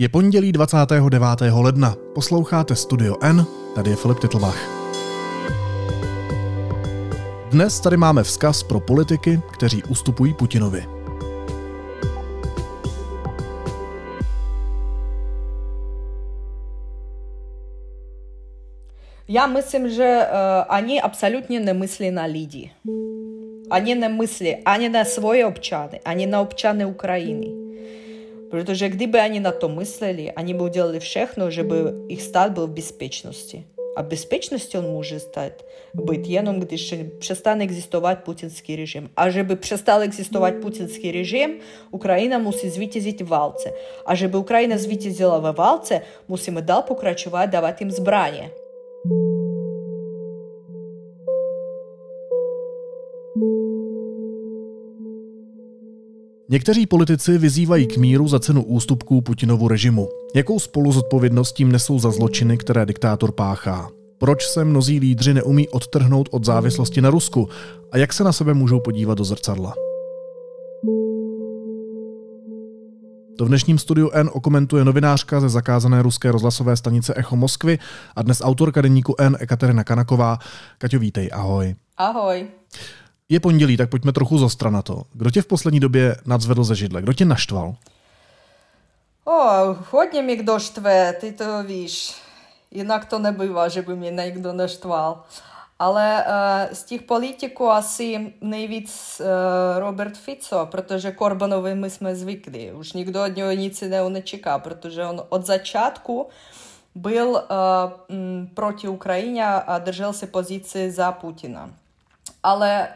Je pondělí 29. ledna. Posloucháte Studio N, tady je Filip Titlbach. Dnes tady máme vzkaz pro politiky, kteří ustupují Putinovi. Já myslím, že uh, oni absolutně nemyslí na lidi. Oni nemyslí ani na svoje občany, ani na občany Ukrajiny. Protože kdyby они на то мыслили, они бы делали všechno, чтобы их стат был в безпечности. А в безпечности он може стати бути jenom, když přestane existovat путінський режим. А щоб přestal existovat путінський режим, Україна мусить звітізити в валці. А щоб Україна звітізила в валці, мусимо далі покрачувати, давати їм збрання. Někteří politici vyzývají k míru za cenu ústupků Putinovu režimu. Jakou spolu zodpovědnost tím nesou za zločiny, které diktátor páchá? Proč se mnozí lídři neumí odtrhnout od závislosti na Rusku? A jak se na sebe můžou podívat do zrcadla? To v dnešním studiu N okomentuje novinářka ze zakázané ruské rozhlasové stanice Echo Moskvy a dnes autorka deníku N Ekaterina Kanaková. Kaťo, vítej, ahoj. Ahoj. Je pondělí, tak pojďme trochu zostra na to. Kdo tě v poslední době nadzvedl ze židle? Kdo tě naštval? O, hodně mi kdo štve, ty to víš. Jinak to nebývá, že by mě někdo naštval. Ale uh, z těch politiků asi nejvíc uh, Robert Fico, protože Korbanovi my jsme zvykli. Už nikdo od něho nic jiného nečeká, protože on od začátku byl uh, m, proti Ukrajině a držel si pozici za Putina. Ale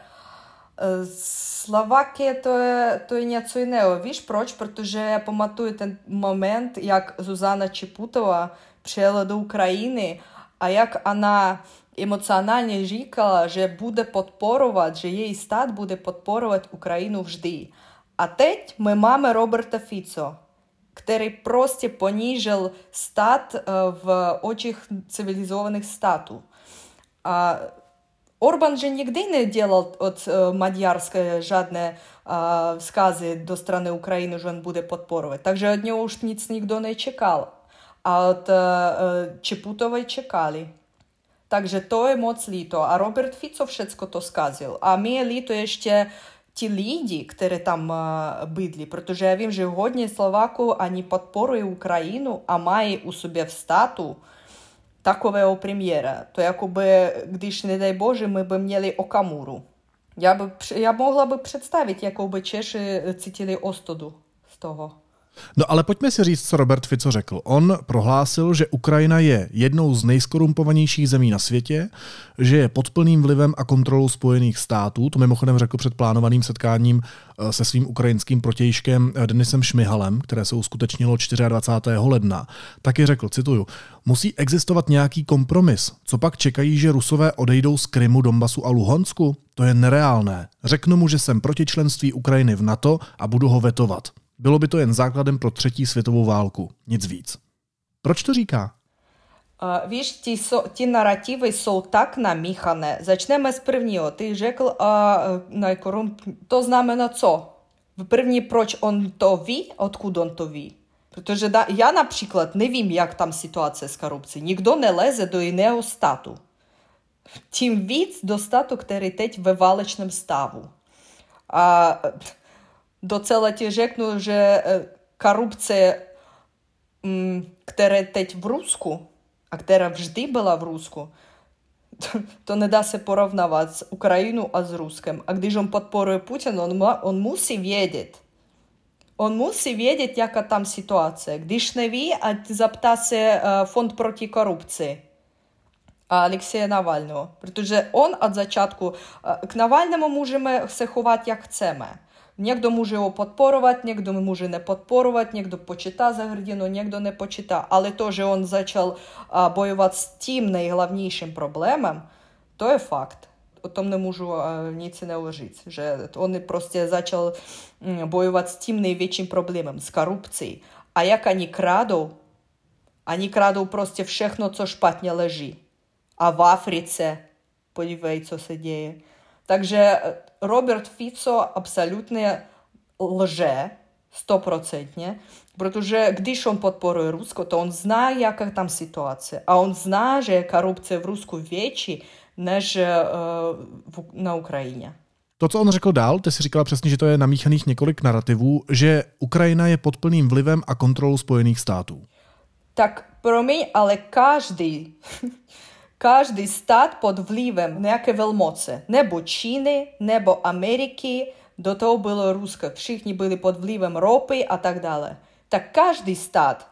Е, Словаки то то і не цуйнео віж проч, протоже пам'ятую той момент, як Зузана Чепутова прийшла до України, а як вона емоціонально рікала, що буде підпорувати, що її стат буде підпорувати Україну вжди. А теть ми маємо Роберта Фіцо, який просто поніжив стат е, в очах цивілізованих статів. Орбан же нигде не делал от э, мадьярской жадной э, сказы до страны Украины, что он будет подпорывать. Также от него уж ниц никто не чекал, а от э, э Чепутовой чекали. Takže to je moc А A Robert Fico všetko to skazil. A mi je ті ліді, які там uh, бидлі, protože я вже що годні Словаку ані підпорує Україну, а має у собі в стату takového premiéra. To jakoby, když nedej bože, my by měli Okamuru. Já, by, já mohla by představit, jakou by Češi cítili ostudu z toho. No ale pojďme si říct, co Robert Fico řekl. On prohlásil, že Ukrajina je jednou z nejskorumpovanějších zemí na světě, že je pod plným vlivem a kontrolou Spojených států. To mimochodem řekl před plánovaným setkáním eh, se svým ukrajinským protějškem eh, Denisem Šmihalem, které se uskutečnilo 24. ledna. Taky řekl, cituju, musí existovat nějaký kompromis. Co pak čekají, že Rusové odejdou z Krymu, Donbasu a Luhansku? To je nereálné. Řeknu mu, že jsem proti členství Ukrajiny v NATO a budu ho vetovat. Bylo by to jen základem pro třetí světovou válku, nic víc. Proč to říká? Uh, víš, ti, so, ti narrativy jsou tak namíchané. Začneme z prvního. Ty řekl, uh, korump... to znamená co? První, proč on to ví, odkud on to ví? Protože da, já například nevím, jak tam situace s korupcí. Nikdo neleze do jiného státu. Tím víc do státu, který teď ve válečném stavu. A uh, docela tiež řeknu, že korupce, která teď v Rusku, a která vždy byla v Rusku, то не дасть порівнювати з Україну, а з русским. А když он підпорує Путіна, он, он мусить ведеть. Он мусить ведеть, яка там ситуація. Když не а ти фонд проти корупції. Алексея Навального. Притуже он від зачатку к Навальному можемо все ховати, як хочемо. Niekто може його подпорувати, niekto може не подпорувати, niekto почита за Гордіну, niekto не почита. Але то, що він почав воювати з тим найголовнішим проблемом, то є факт. O tom nemůžu nic jiného říct, že on prostě začal bojovat s tím největším problémem, s korupcí. A jak oni kradou, oni kradou prostě všechno, co špatně leží. A v Africe, podívej, co se děje. Takže Роберт Фіцо абсолютно лже, стопроцентне. Protože když on podporuje Rusko, to on знає, яка там ситуація. А он знає, що корупція в Rusku větší, než uh, na Ukrajině. To, co on řekl dál, ty si říkala přesně, že to je namíchaných několik narrativů, že Ukrajina je pod plným vlivem a kontrolou Spojených států. Tak promiň, ale každý, Кажdi stat pod vlivem nekakve velmoце, небо Чини, небо Америки, до того було русько, всі були під впливом ропи, а так далі. Так кожний стат,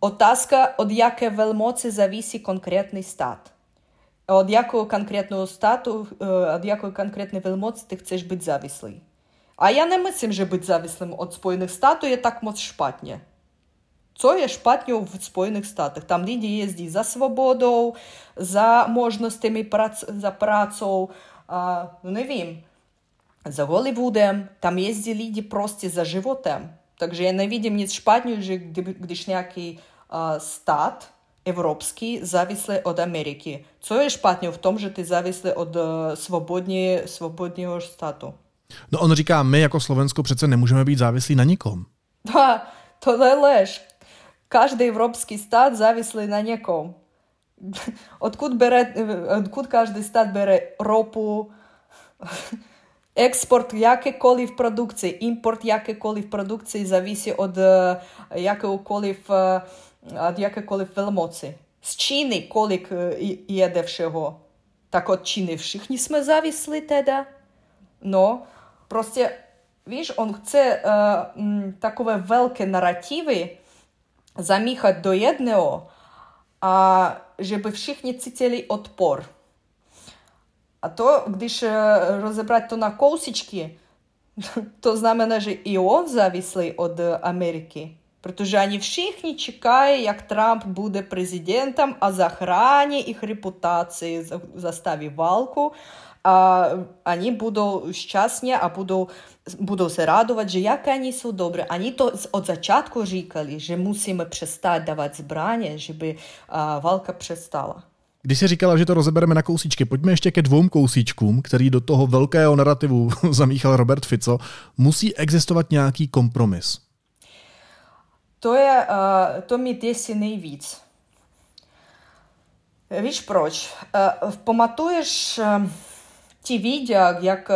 отаска, від яке велмоці завісі конкретний стат. От якого конкретного стату, від якої конкретної велмоці ти хочеш бути завіслий. А я не мислим, що бути завіслим від спойних стату, я так моц шпатня. Co je špatně v Spojených státech? Tam lidi jezdí za svobodou, za možnostmi, prac, za prácou, a, no nevím, za Hollywoodem. Tam jezdí lidi prostě za životem. Takže já nevidím nic špatného, že když nějaký a, stát evropský závislý od Ameriky. Co je špatně v tom, že ty závislý od svobodní, svobodného státu? No on říká, my jako Slovensko přece nemůžeme být závislí na nikom. Da, to je lež. Каждый европский стат завислий на нікому. Откуда бере, откуд кожний стат бере ропу, експорт якої-колив продукції, імпорт якої-колив продукції зависить э, від э, якої-колив, від якої-колив велмоці. З Чини колик э, їде всього. Так от Чини не ми зависли теда. Но просто, видиш, он хоче е, такове велике наративи, zamíchať do jedného a żeby všichni cítili odpor. A to, když rozebrať to na kousíčky, to znamená, že i on závislý od Америки. Protože они вщихні чекають, як Трамп буде президентом, а захрані їх репутації заставі валку, a они budou šťastní a budou, budou se radovat, že jak oni jsou dobré. Oni to od začátku říkali, že musíme přestat dávat zbraně, že by válka přestala. Když jsi říkala, že to rozebereme na kousíčky, pojďme ještě ke dvou kousíčkům, který do toho velkého narrativu zamíchal Robert Fico. Musí existovat nějaký kompromis. То є то мій десі nejvíc. Víš proč? Pamatuješ ті відео, як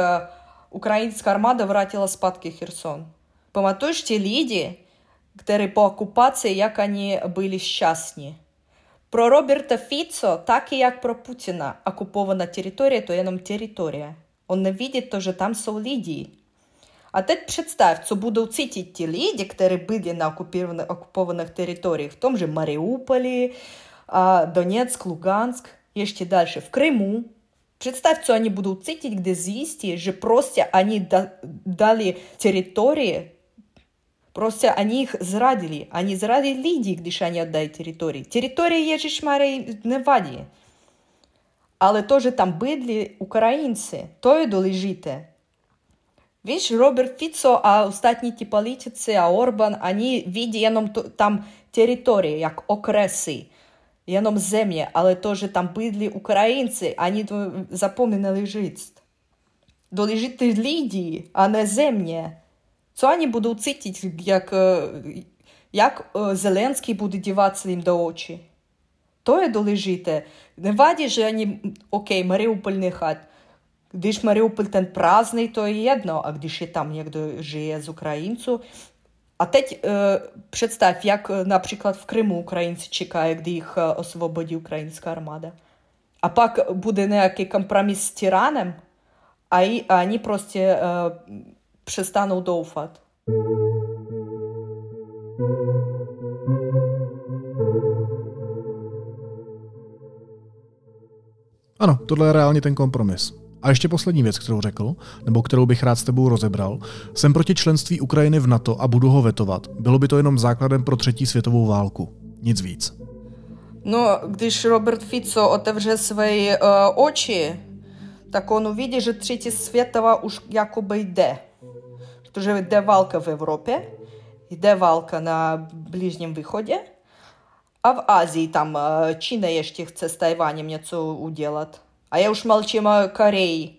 українська армада вратила спадки Херсон? Pamatuješ ті люди, которые по оккупации, як они были счастні? Про Роберта Фіцо, так і як про Путіна, окупована територія, то є нам територія. Он не видит, то, що там są люди. А teď představ, co budou cítit ti lidi, kteří byli na okupovaných, okupovaných teritoriích, v tom же Мариуполе, Донецк, Луганск, ještě дальше в Крыму. Представь, они будут цитить, где зъести, что просто они дали территории, просто они их зрадили. Они зрадили люди, když они отдали территории. Території є ж шмарей. Але теж там бидли українці, то й долежите. Видишь, Роберт Фіцо, а остатні ті політиці, а Орбан, вони jenom там території, як окреси, jenom землі, але теж там бидли українці, вони запомнили жити. Долежити люди, а не землі. Це вони будуть цитити, як, як Зеленський буде діватися їм до очі. То є долежити. Не ваді, що вони, окей, Маріуполь не хат, Když Mariupol ten prázdný, to je jedno, a když je tam někdo žije z Ukrajinců, a teď e, představ, jak například v Krymu Ukrajinci čekají, kdy jich osvobodí ukrajinská armáda. A pak bude nějaký kompromis s tyranem a, i, a oni prostě e, přestanou doufat. Ano, tohle je reálně ten kompromis. A ještě poslední věc, kterou řekl, nebo kterou bych rád s tebou rozebral. Jsem proti členství Ukrajiny v NATO a budu ho vetovat. Bylo by to jenom základem pro třetí světovou válku. Nic víc. No, když Robert Fico otevře své uh, oči, tak on uvidí, že třetí světová už jakoby jde. Protože jde válka v Evropě, jde válka na Blížním východě, a v Azii tam uh, Čína ještě chce s Tajvanem něco udělat. A já už mlčím o Koreji.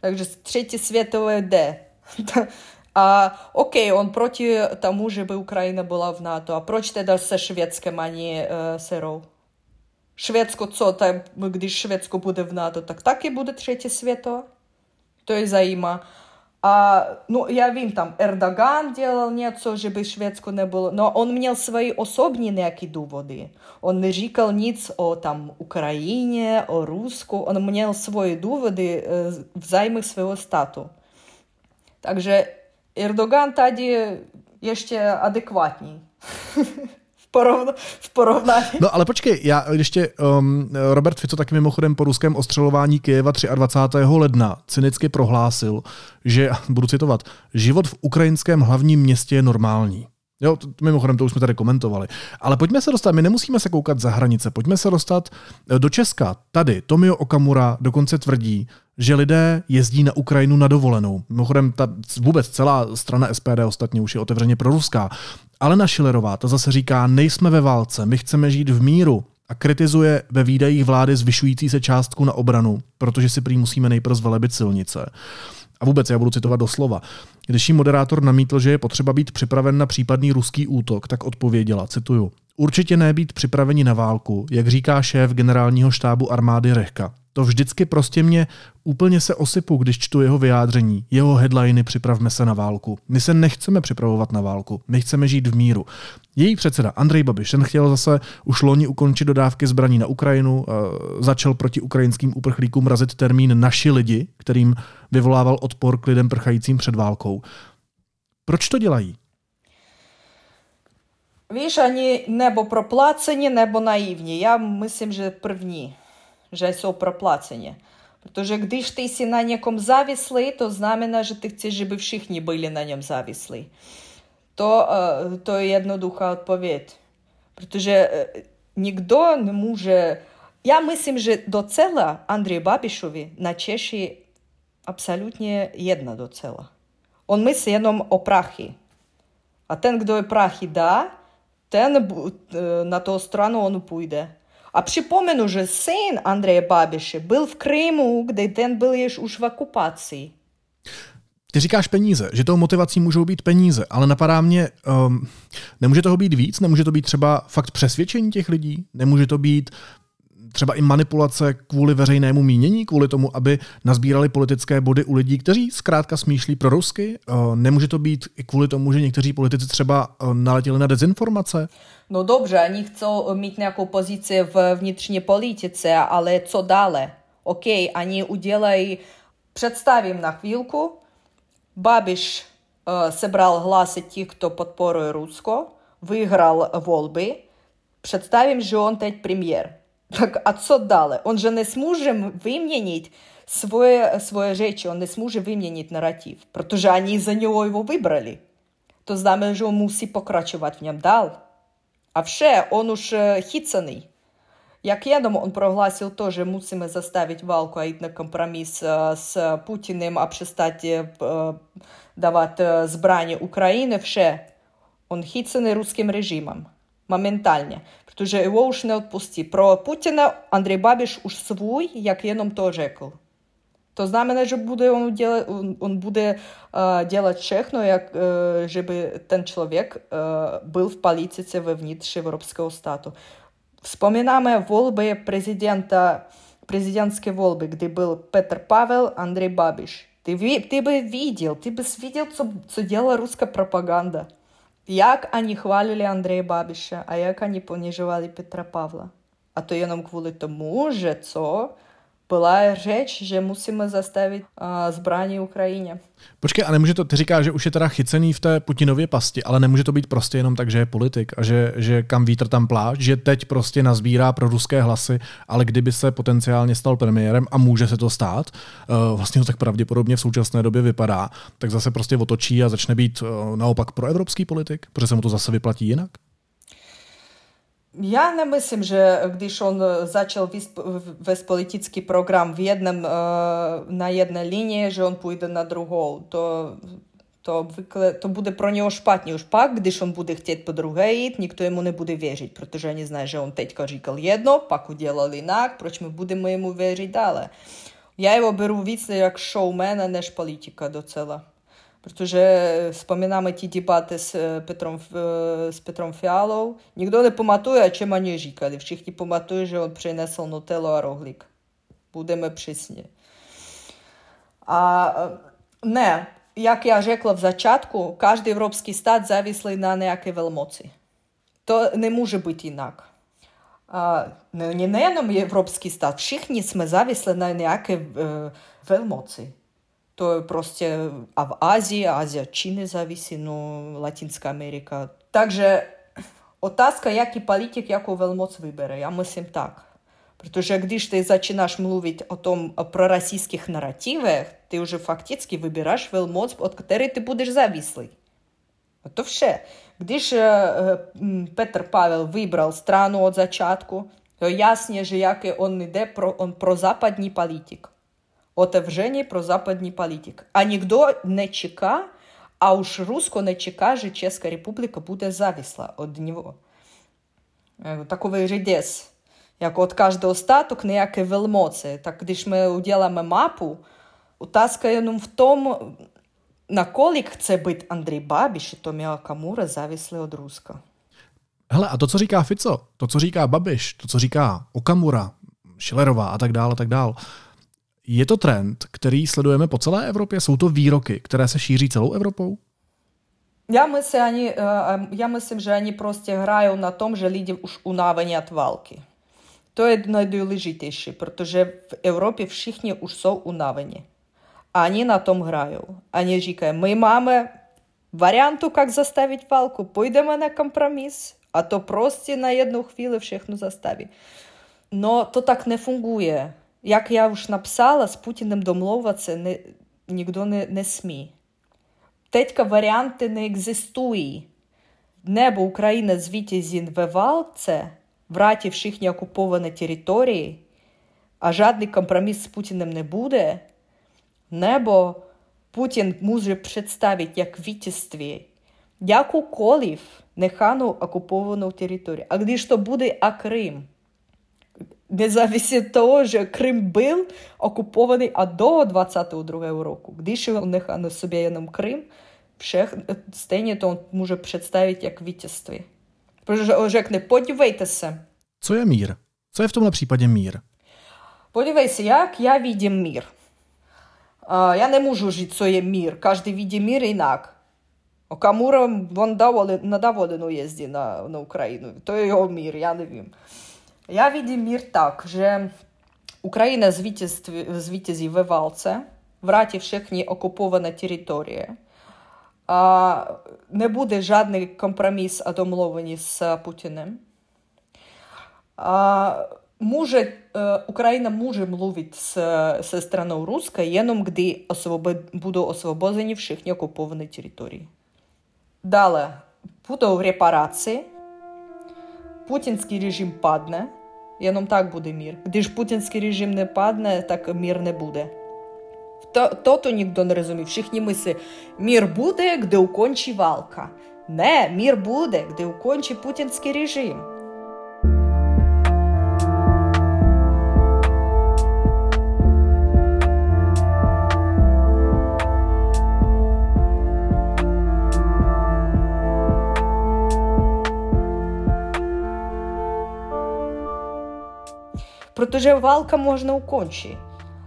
Takže třetí světové jde. А, окей, он против тому, чтобы Украина была в НАТО. А проч тогда со шведским, а не э, с РО? Шведську, co, та, když Шведську буде в НАТО, так так і буде третє свято. То есть заима. А, ну, я він там Ердоган ділав нічого, щоб шведську не було. Но он мав свої особні неякі доводи. Он не рікав ніц о там Україні, о Руску. Он мав свої доводи э, взайми свого стату. Также Ердоган тоді ще адекватній. porovna, v porovnání. No ale počkej, já ještě um, Robert Fico taky mimochodem po ruském ostřelování Kyjeva 23. ledna cynicky prohlásil, že, budu citovat, život v ukrajinském hlavním městě je normální. Jo, to, mimochodem to už jsme tady komentovali. Ale pojďme se dostat, my nemusíme se koukat za hranice, pojďme se dostat eh, do Česka. Tady Tomio Okamura dokonce tvrdí, že lidé jezdí na Ukrajinu na dovolenou. Mimochodem, ta vůbec celá strana SPD ostatně už je otevřeně proruská. Alena Šilerová ta zase říká, nejsme ve válce, my chceme žít v míru a kritizuje ve výdajích vlády zvyšující se částku na obranu, protože si prý musíme nejprve zvelebit silnice. A vůbec já budu citovat doslova. Když jí moderátor namítl, že je potřeba být připraven na případný ruský útok, tak odpověděla, cituju, Určitě ne být připraveni na válku, jak říká šéf generálního štábu armády Rechka. To vždycky prostě mě úplně se osypu, když čtu jeho vyjádření, jeho headliny připravme se na válku. My se nechceme připravovat na válku, my chceme žít v míru. Její předseda Andrej Babiš, ten chtěl zase už loni ukončit dodávky zbraní na Ukrajinu, začal proti ukrajinským uprchlíkům razit termín naši lidi, kterým vyvolával odpor k lidem prchajícím před válkou. Proč to dělají? Víš, ani nebo proplaceni, nebo naivní. Já myslím, že první że są проплачені. Protože když ty jsi na někom závislý, to znamená, že ty chceš, żeby všichni byli na něm závislí. To, to je jednoduchá odpověď. Protože nikdo nemůže... Já myslím, že docela Andrej Babišovi na Češi absolutně jedna docela. On myslí jenom o prachy. A ten, kdo je prachy dá, ten na tu stranu on půjde. А przypomnę, że syn Andrzeja Babiše byl v Krymu, kde ten byl již už v okupaci. Ty říkáš peníze, že tou motivací můžou být peníze, ale napadá mě, um, nemůže toho být víc? Nemůže to být třeba fakt přesvědčení těch lidí? Nemůže to být třeba i manipulace kvůli veřejnému mínění, kvůli tomu, aby nazbírali politické body u lidí, kteří zkrátka smýšlí pro rusky? Eh, nemůže to být i kvůli tomu, že někteří politici třeba eh, naletěli na dezinformace? No dobře, oni chcou mít nějakou pozici v vnitřní politice, ale co dále? OK, oni udělají, představím na chvílku, Babiš uh, sebral hlasy těch, kdo podporuje Rusko, vyhrál volby, představím, že on teď premiér. Так, а що далі? Он же не зможе вимінити своє, своє речі, он не зможе вимінити наратив, protože они за него его выбрали. То знamená, že on musí pokračovat v něm dál. А вше, он уж е, хицаный. Як едом, он прогласил тоже, мусимо заставить Валку аить на компромисс с е, Путиным, обшестати е, давать збрание України. вше он хицаный русским режимом. Моментально. Потому что его уж не отпусти. Про Путіна Андрій Бабіш уж свой, як едом тоже кл. То знай менеджер буде он делать, он, он будет е, э, як, э, żeby ten człowiek э, był w polityce wewnątrz Europejskiego Statu. Wspominamy wolby prezydenta, prezydenckie wolby, gdy był Peter Paweł, Andrzej Babisz. Ты, ты бы видел, ты бы видел, что, что делала пропаганда. Як они хвалили Андрея Бабіша, а як они понижували Петра Павла. А то я нам квули тому же, що byla řeč, že musíme zastavit zbraní Ukrajině. Počkej, a nemůže to, ty říkáš, že už je teda chycený v té Putinově pasti, ale nemůže to být prostě jenom tak, že je politik a že, že kam vítr tam pláž, že teď prostě nazbírá pro ruské hlasy, ale kdyby se potenciálně stal premiérem a může se to stát, uh, vlastně to tak pravděpodobně v současné době vypadá, tak zase prostě otočí a začne být uh, naopak pro evropský politik, protože se mu to zase vyplatí jinak? Ja ne mislim, že když on е, začal vespolitický program v jednom, na jednej linii, že on pójde na drugą, to то обвикли, то буде про нього шпатні шпак, гдиш он буде хотіть по друге іт, ніхто йому не буде вірить, проте же не знає, що он тетька рікал єдно, пак уділав інак, проч ми будемо йому вірити далі. Я його беру віце як шоумена, не ж політика до цела. Protože vzpomínáme ті дебати з Петром, з Петром Фіалов. Ніхто не поматує, чим вони říkali. Všichni поматують, що він принесл нутеллу а роглік. Будемо присні. А не, як я řekla в зачатку, кожен європейський стат завіслий на nejaké велмоці. То не може бути інак. А, не, не, не jenom європейський стат, všichni jsme závislí na nějaké e, velmoci. To je proste a v Ázii, Ázia Číny závisí, no Latinská Amerika. Takže otázka, jaký politik, jakou veľmoc vybere. Ja myslím tak. Protože když ты начинаешь млuvить о том про российских нарративах, ты уже фактически выбираешь велмоц, от которой ты будешь завислый. То все. Když Петр Павел выбрал страну от зачатку, то ясно же, який он іде, про, он прозападній політик. Politik. Otevřený pro západní politik. A nikdo nečeká, a už Rusko nečeká, že Česká republika bude závislá od něho. Takový řetěz. Jako od každého státu k nějaké velmoci. Tak když my uděláme mapu, otázka jenom v tom, nakolik chce být Andrej Babiš i Tomio Kamura závislý od Ruska. Hele, a to, co říká Fico, to, co říká Babiš, to, co říká Okamura, Schillerová a tak dále, a tak dále, je to trend, který sledujeme po celé Evropě? Jsou to výroky, které se šíří celou Evropou? Já myslím, они, já myslím, že oni prostě hrají na tom, že lidi už unavení od války. To je nejdůležitější, protože v Evropě všichni už jsou unavení. A они на том грають. Они říkají, my máme variantu, jak zastavit válku, půjdeme na kompromis, a to prostě na jednu chvíli všechno zastaví. No to tak nefunguje. Jak я už написала, з Путіним домовитися не, ніхто не, не смі. Тетька варіанти не екзистує. Небо України звітязін вивалце, враті всіх окуповані території, а жодний компроміс з Путіним не буде, небо Путін може представити як вітістві, якоколів нехану окуповану територію. А де ж то буде, а Крим? Независимо від того, що Крим був окупований а до 22-го року. Гдіж у них на собі є нам Крим, стені то може представити як vítězství. Protože řekne, podívejte. Co je mír? Co je v tomhle případě mír? Podívej se, jak já vidím mír. Uh, я не можу жити, що є мір. Кожен віді мір інак. Окамура він надав один уїзді на, на Україну. То його мір, я не. Uh, я vidím мир так, что Ukrajina zvítězí ve válce, vrátí všechny okupované території, а не буде жодний компроміс а з Путіним. А, може, е, Україна може мовити з, з страною Руска, єном, коли освобод... будуть освобождені всіхні окуповані території. Далі, буде репарації – путінський режим падне, і нам так буде мір. Když путінський режим не падне, так мір не буде. То, то ніхто не розумів. Всіхні мисли, мір буде, де укончі валка. Не, мір буде, де укончі путінський режим. Проте валка можна у ukončí.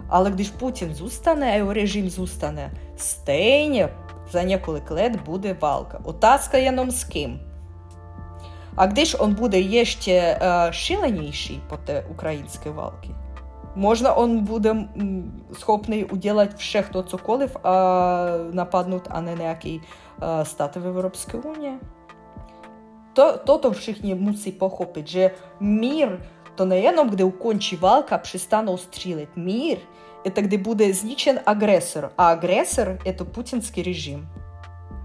Але když Путін зустане, а його режим зустане, стейне за ніколи лет буде валка. Отаска я з ким. А де ж он буде ще е, шиленіший по те української валки? Можна он буде схопний уділати все, хто цоколив, а нападнуть, а не ніякий е, стати в Європейській Унії. То, то, то всіх мусить похопити, що мір – to nejenom gdy ukończy walka, przestaną strzelać. Mir – это gdy буде zniszczen agresor, a agresor – это путінський режим.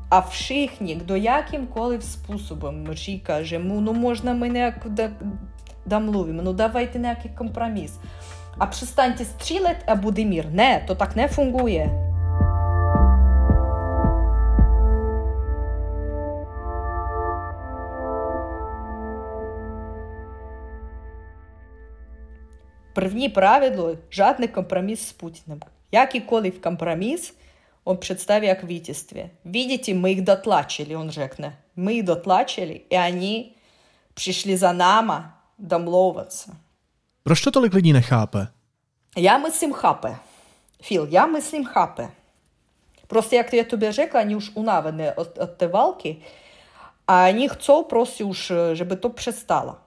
А вшихнік до яким-колив способом Мрій каже, ну, ну можна ми не домлувимо, ну давайте ніякий компроміс. А перестаньте стрілять, а буде мір. Не, то так не функує. První pravidlo – žádný компромисс с Путиным. Якийколив компромисс он представил как витистве. Видите, мы их дотлачили, он řekne. Мы их дотлачили, и они пришли за нама домловаться. Proč to tolik lidí nechápe? Já myslím chápe. Фил, я myslím chápe. Просто, як я тобі řekla, вони вже унавені від, від té války, а вони chcуть просто, щоб то перестало.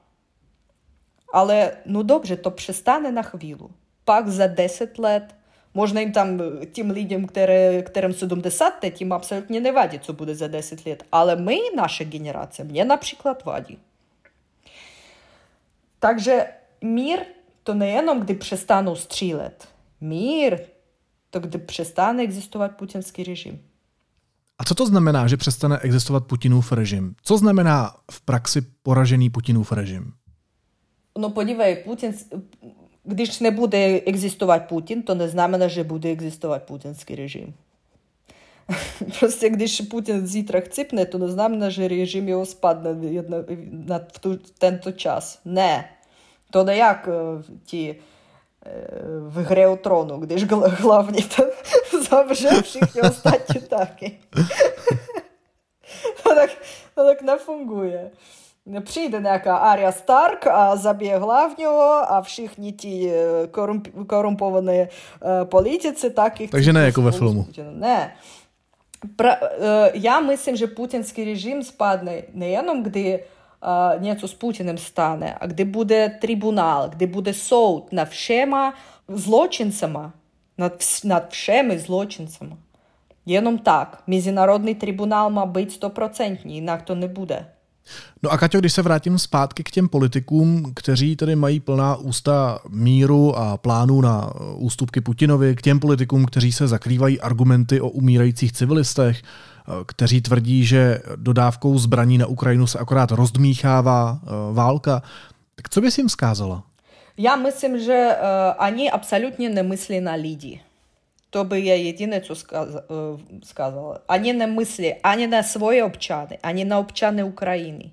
Але, ну добре, то přestane na chvíli. Pak za 10 let, Можна їм там, тим людям, которым 70 лет, їм абсолютно не вадить, що буде за 10 лет. Але ми, наша генерація, мені, наприклад, вадить. Также мир to nejenom, kdy přestanou střílet. Mír, to kdy přestane existovat putinský režim. A co to znamená, že přestane existovat Putinův režim? Co znamená v praxi poražený Putinův režim? Ну, подівай, Путін, Když не буде екзистувати Путін, то не знамена, що буде екзистувати путінський режим. Просто якщо Путін зітра ципне, то не знамена, що режим його спадне на, на, в, ту, в тенто час. Не. То не як е, ті е, в гре у трону, де ж главні там завживши його статі таки. Так, так не фунгує. nefunguje. Přijde nějaká Арія Старк, а заб'є главнього, а všichni ті корумп, корумповані політиці, так їх... Takže ne jako ve filmu. Ne. Pra, já myslím, že putinský režim spadne nejenom, kdy uh, něco s Putinem stane, a kdy bude tribunál, kdy bude soud nad všema zločincama, nad, nad všemi zločincama. Jenom tak. Mezinárodní tribunál má být stoprocentní, jinak to nebude. No a Kaťo, když se vrátím zpátky k těm politikům, kteří tedy mají plná ústa míru a plánů na ústupky Putinovi, k těm politikům, kteří se zakrývají argumenty o umírajících civilistech, kteří tvrdí, že dodávkou zbraní na Ukrajinu se akorát rozdmíchává eh, válka, tak co bys jim vzkázala? Já myslím, že uh, oni absolutně nemyslí na lidi. To by я єдине, що сказала. Ані не мислі, ані на свої обчани, ані на обчани України.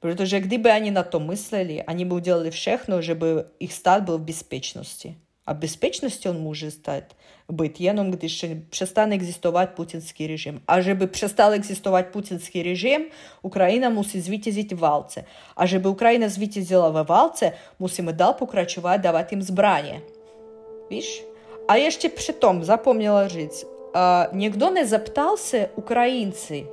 Потому что гdyby они на то мыслили, они бы делали všechno, чтобы их стат был в безопасности. А в безопасности он может стать быть, jenom když přestane existovat putinský režim. A żeby přestal existovat putinský režim, Ukrajina musí zvítězit v válce. A żeby Ukrajina zvítězila ve válce, musíme dál pokračovat, dávat jim zbraně. А яшчэ притом запомнила жыць э, никто не заптался украинцы.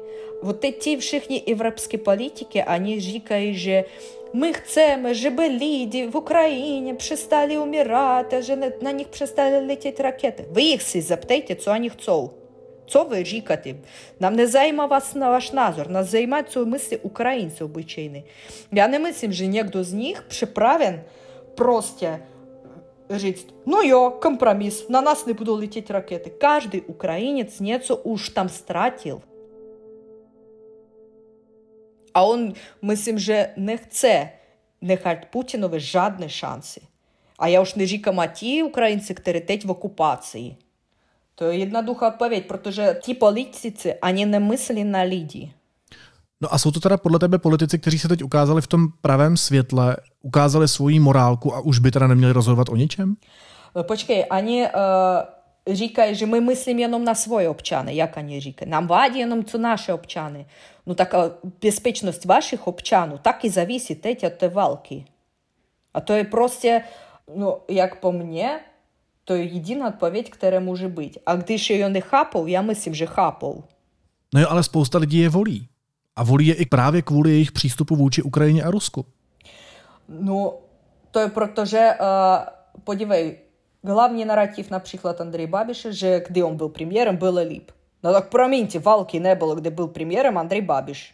Вот эти вшихні европейские политики они жикают же. Мы хцем чтобы люди в Украине перестали умирать же на них перестали лететь ракеты. Вы их си заптайте цо они хцов Цо ви жікати? Нам не займа вас на ваш назор, нас займають цю мислі українці обичайні. Я не мислім, що ніхто з них приправен просто Говорит, ну я, компромисс, на нас не будуть лететь ракети. Кожен Українець нецо уж там стратив. А он, мислим, же не хоче не хать Путінові жадні шанси. А я уж не рікам, а ті українці, які теть в окупації. То єдна духа відповідь, про ті політиці, вони не мислі на ліді. No a jsou to teda podle tebe politici, kteří se teď ukázali v tom pravém světle, ukázali svoji morálku a už by teda neměli rozhodovat o ničem? Eh, počkej, ani eh, uh, říkají, že my myslíme jenom na svoje občany, jak oni říkají. Nám vádí jenom co naše občany. No tak uh, bezpečnost vašich občanů taky závisí teď od té války. A to je prostě, no jak po mně, to je jediná odpověď, která může být. A když je on nechápou, já myslím, že chápou. No jo, ale spousta lidí je volí A volí je i právě kvůli jejich přístupu vůči Ukrajině a Rusku. No, to je proto, že uh, podívej, главный нарратив, наприклад, Андрей Бабиша, že kdy on byl premiérem, bylo líp. No tak promiňte, války nebylo, kde byl premiérem Андрей Бабиш.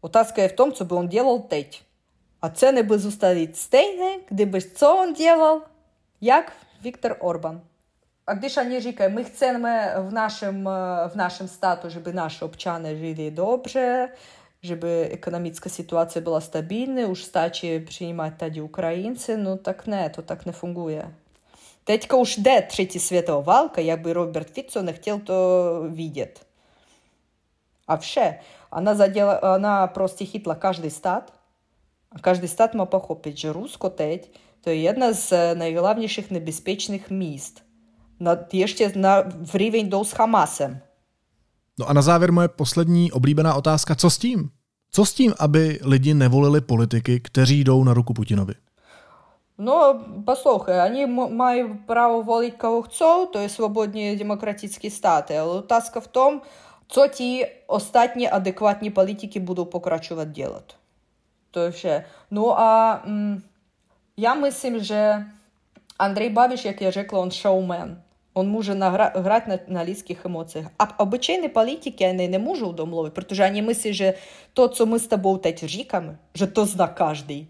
Otázka je v tom, co by on dělal teď. A ceny by zůstaly stejné, kdyby co on dělal, jak Viktor Orbán. A když oni říkají, my chceme v našem, v našem státu, żeby naši občany žili dobře, żeby ekonomická situace byla stabilní, už stačí přijímat tady Ukrajinci, no tak ne, to tak nefunguje. Teďka už jde třetí světová válka, jak by Robert Fico nechtěl to vidět. A vše. Она, задела, она просто хитла каждый стат, а каждый стат má pochopit, že Rusko teď to je jedna z nejhlavnějších nebezpečných míst – na, ještě na, v rýveň jdou s Hamasem. No a na závěr moje poslední oblíbená otázka, co s tím? Co s tím, aby lidi nevolili politiky, kteří jdou na ruku Putinovi? Ну, послухай, они мають право волити кого chcуть, то є свободні демократичні стати. Але таска в тому, що ті остатні адекватні політики будуть покрачувати робити. То ще. Ну, а м, я мислим, що Андрей Бабіш, як я řekla, он шоумен. Он може награ- играть на, на лидских эмоциях. А обычные политики, они не можу домловить, потому что они мыслят, что то, что мы с тобой тать ріками, что то зна каждый.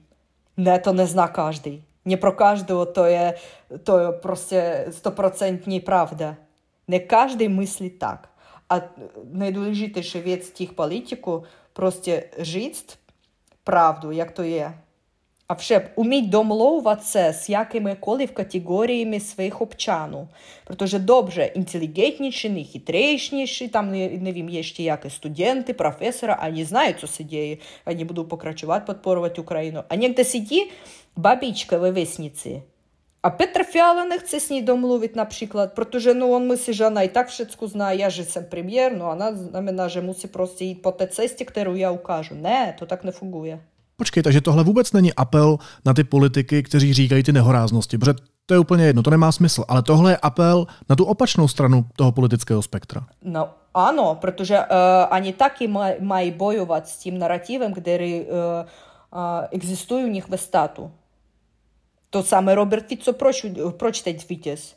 Не, то не зна каждый. Не про кожного то є, то є просто стопроцентні правда. Не кожен мислить так. А найдолежитіше від тих політику просто жить правду, як то є а вже б уміть домовуватися з якими колив категоріями своїх обчану. Протоже добре, інтелігентніші, хитрейшніші, там, не, не вім, є ще як і студенти, професори, вони знають, що сидіє, вони будуть покрачувати, підпорувати Україну. А негде сиді бабічка вивісниці. А Петр Фіала не хоче з ній домовити, наприклад, протоже, ну, он мислі, що вона і так всецьку знає, я же сам прем'єр, ну, вона, на мене, же мусить просто їй по те цесті, яку я укажу. Не, то так не фугує. Počkej, takže tohle vůbec není apel na ty politiky, kteří říkají ty nehoráznosti, protože to je úplně jedno, to nemá smysl, ale tohle je apel na tu opačnou stranu toho politického spektra. No, ano, protože uh, ani taky maj, mají bojovat s tím narrativem, který eh, eh, uh, uh, existuje u nich ve státu. To samé Robert Fico, proč, proč teď vítěz?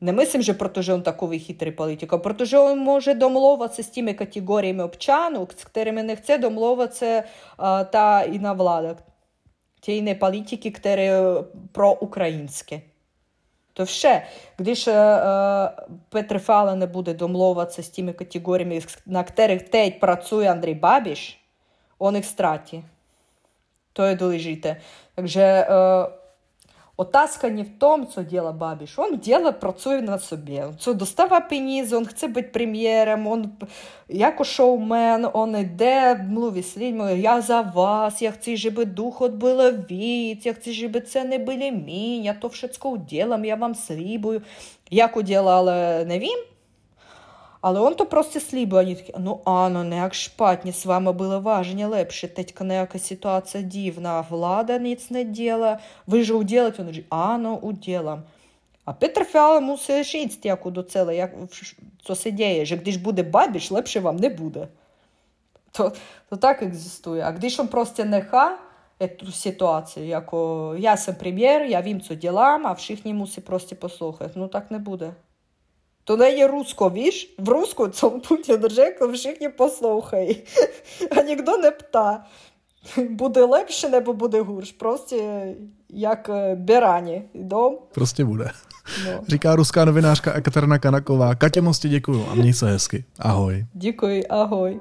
Не мислим же про то, že on takový chytrý політик, а про те, що він може домовлюватися з тими категоріями обчанок, з якими не хоче домовлюватися та і на влада. Ті не політики, які е, проукраїнські. То все, když uh, е, е, Петр Фала не буде домовлюватися з тими категоріями, на яких teď працює Андрій Бабіш, он їх страті. То є долежите. Takže uh, Отаска не в тому, що діла бабіш. Он діло працює над собі. Це достава пенізу, він хоче бути прем'єром, он як шоумен, он йде, ну, млові слідьми, я за вас, я хочу, щоб дух відбило від, я хочу, щоб це не були мінь, я то все ділом, я вам слібую. Як уділа, але не він. Але он то просто сліби, вони такі, ну ано, не як шпатні, з вами було важні лепше, тетька не яка ситуація дивна, влада ніц не діла, ви ж уділать, він каже, ано, уділам. А Петр Фіала мусить рішити, як до цели, як, що се діє, що když буде бабіш, лепше вам не буде. То, то так екзистує. А když он просто неха, эту ситуацію, як я сам прем'єр, я вім, що ділам, а всіх мусить просто послухати. Ну так не буде. To není Rusko, víš? V Rusku, co Putin řekl, všichni poslouchají. A nikdo neptá, bude lepší nebo bude hůř. Prostě jak berani. Jdou? Prostě bude. No. Říká ruská novinářka Ekaterina Kanaková. Katě moc děkuju a měj se hezky. Ahoj. Děkuji, ahoj.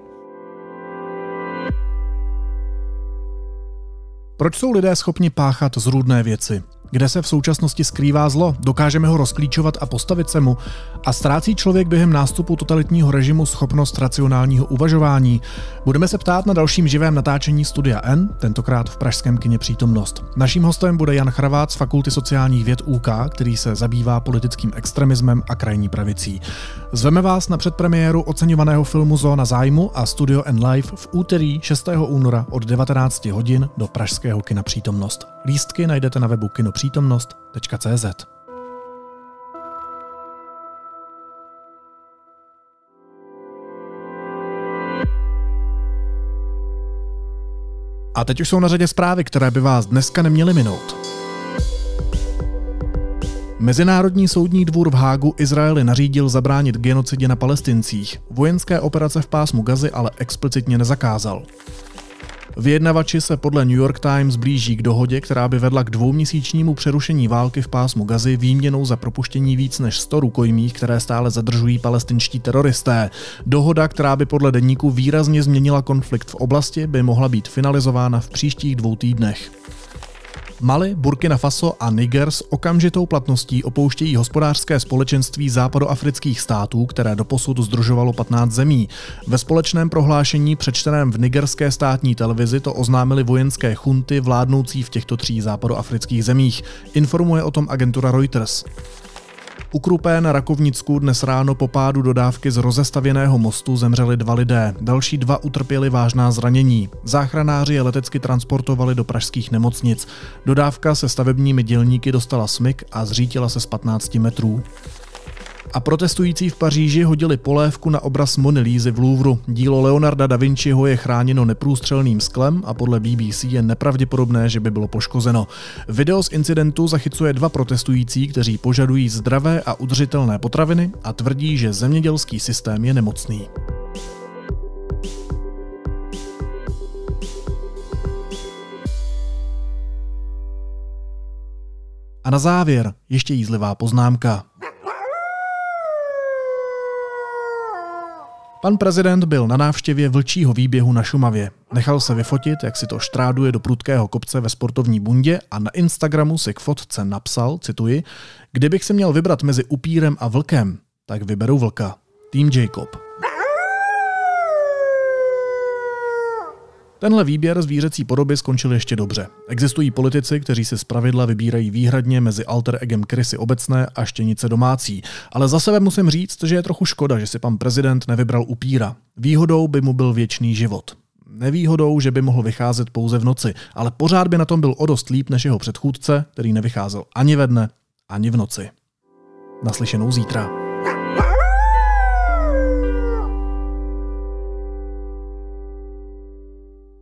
Proč jsou lidé schopni páchat zrůdné věci? Kde se v současnosti skrývá zlo? Dokážeme ho rozklíčovat a postavit se mu? A ztrácí člověk během nástupu totalitního režimu schopnost racionálního uvažování? Budeme se ptát na dalším živém natáčení Studia N, tentokrát v pražském kině Přítomnost. Naším hostem bude Jan Chravát z Fakulty sociálních věd UK, který se zabývá politickým extremismem a krajní pravicí. Zveme vás na předpremiéru oceňovaného filmu Zóna zájmu a Studio N Live v úterý 6. února od 19 hodin do pražského kina Přítomnost. Lístky najdete na webu kinopřítomnost.cz. A teď už jsou na řadě zprávy, které by vás dneska neměly minout. Mezinárodní soudní dvůr v Hágu Izraeli nařídil zabránit genocidě na palestincích. Vojenské operace v pásmu Gazy ale explicitně nezakázal. Vyjednavači se podle New York Times blíží k dohodě, která by vedla k dvouměsíčnímu přerušení války v pásmu Gazy výměnou za propuštění víc než 100 rukojmích, které stále zadržují palestinští teroristé. Dohoda, která by podle denníku výrazně změnila konflikt v oblasti, by mohla být finalizována v příštích dvou týdnech. Mali, Burkina Faso a Niger s okamžitou platností opouštějí hospodářské společenství západoafrických států, které doposud združovalo 15 zemí. Ve společném prohlášení přečteném v nigerské státní televizi to oznámili vojenské chunty vládnoucí v těchto tří západoafrických zemích. Informuje o tom agentura Reuters. U Krupé na Rakovnicku dnes ráno po pádu dodávky z rozestavěného mostu zemřeli dva lidé. Další dva utrpěli vážná zranění. Záchranáři je letecky transportovali do pražských nemocnic. Dodávka se stavebními dělníky dostala smyk a zřítila se z 15 metrů. A protestující v Paříži hodili polévku na obraz Mony Lízy v Louvru. Dílo Leonarda da Vinciho je chráněno neprůstřelným sklem a podle BBC je nepravděpodobné, že by bylo poškozeno. Video z incidentu zachycuje dva protestující, kteří požadují zdravé a udržitelné potraviny a tvrdí, že zemědělský systém je nemocný. A na závěr ještě jízlivá poznámka. Pan prezident byl na návštěvě vlčího výběhu na Šumavě. Nechal se vyfotit, jak si to štráduje do prudkého kopce ve sportovní bundě a na Instagramu si k fotce napsal, cituji, kdybych si měl vybrat mezi upírem a vlkem, tak vyberu vlka. Tým Jacob. Tenhle výběr zvířecí podoby skončil ještě dobře. Existují politici, kteří si zpravidla vybírají výhradně mezi alter egem krysy obecné a štěnice domácí. Ale za sebe musím říct, že je trochu škoda, že si pan prezident nevybral upíra. Výhodou by mu byl věčný život. Nevýhodou, že by mohl vycházet pouze v noci, ale pořád by na tom byl o dost líp než jeho předchůdce, který nevycházel ani ve dne, ani v noci. Naslyšenou zítra.